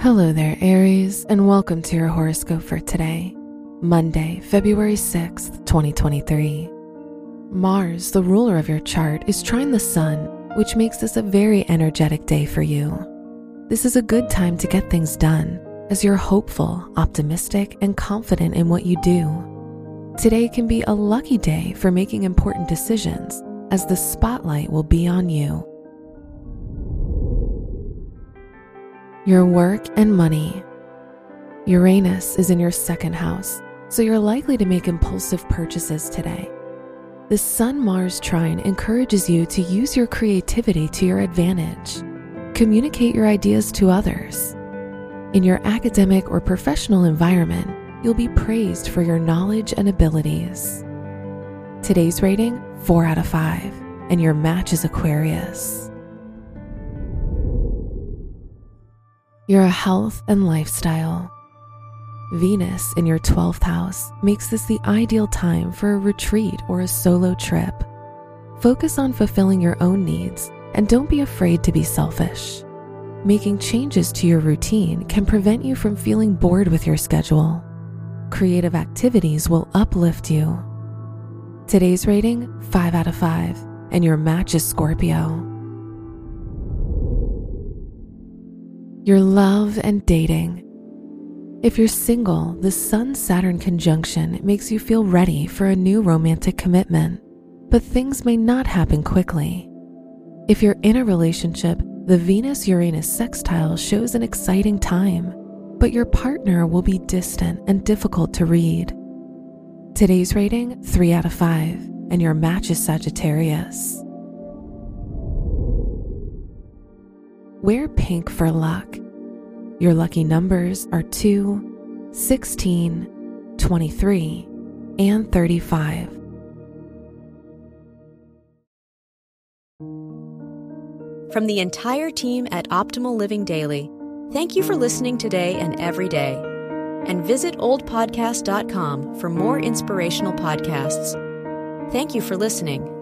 Hello there, Aries, and welcome to your horoscope for today, Monday, February 6th, 2023. Mars, the ruler of your chart, is trine the sun, which makes this a very energetic day for you. This is a good time to get things done, as you're hopeful, optimistic, and confident in what you do. Today can be a lucky day for making important decisions, as the spotlight will be on you. Your work and money. Uranus is in your second house, so you're likely to make impulsive purchases today. The Sun Mars trine encourages you to use your creativity to your advantage. Communicate your ideas to others. In your academic or professional environment, you'll be praised for your knowledge and abilities. Today's rating 4 out of 5, and your match is Aquarius. Your health and lifestyle. Venus in your 12th house makes this the ideal time for a retreat or a solo trip. Focus on fulfilling your own needs and don't be afraid to be selfish. Making changes to your routine can prevent you from feeling bored with your schedule. Creative activities will uplift you. Today's rating 5 out of 5, and your match is Scorpio. Your love and dating. If you're single, the Sun Saturn conjunction makes you feel ready for a new romantic commitment, but things may not happen quickly. If you're in a relationship, the Venus Uranus sextile shows an exciting time, but your partner will be distant and difficult to read. Today's rating 3 out of 5, and your match is Sagittarius. Wear pink for luck. Your lucky numbers are 2, 16, 23, and 35. From the entire team at Optimal Living Daily, thank you for listening today and every day. And visit oldpodcast.com for more inspirational podcasts. Thank you for listening.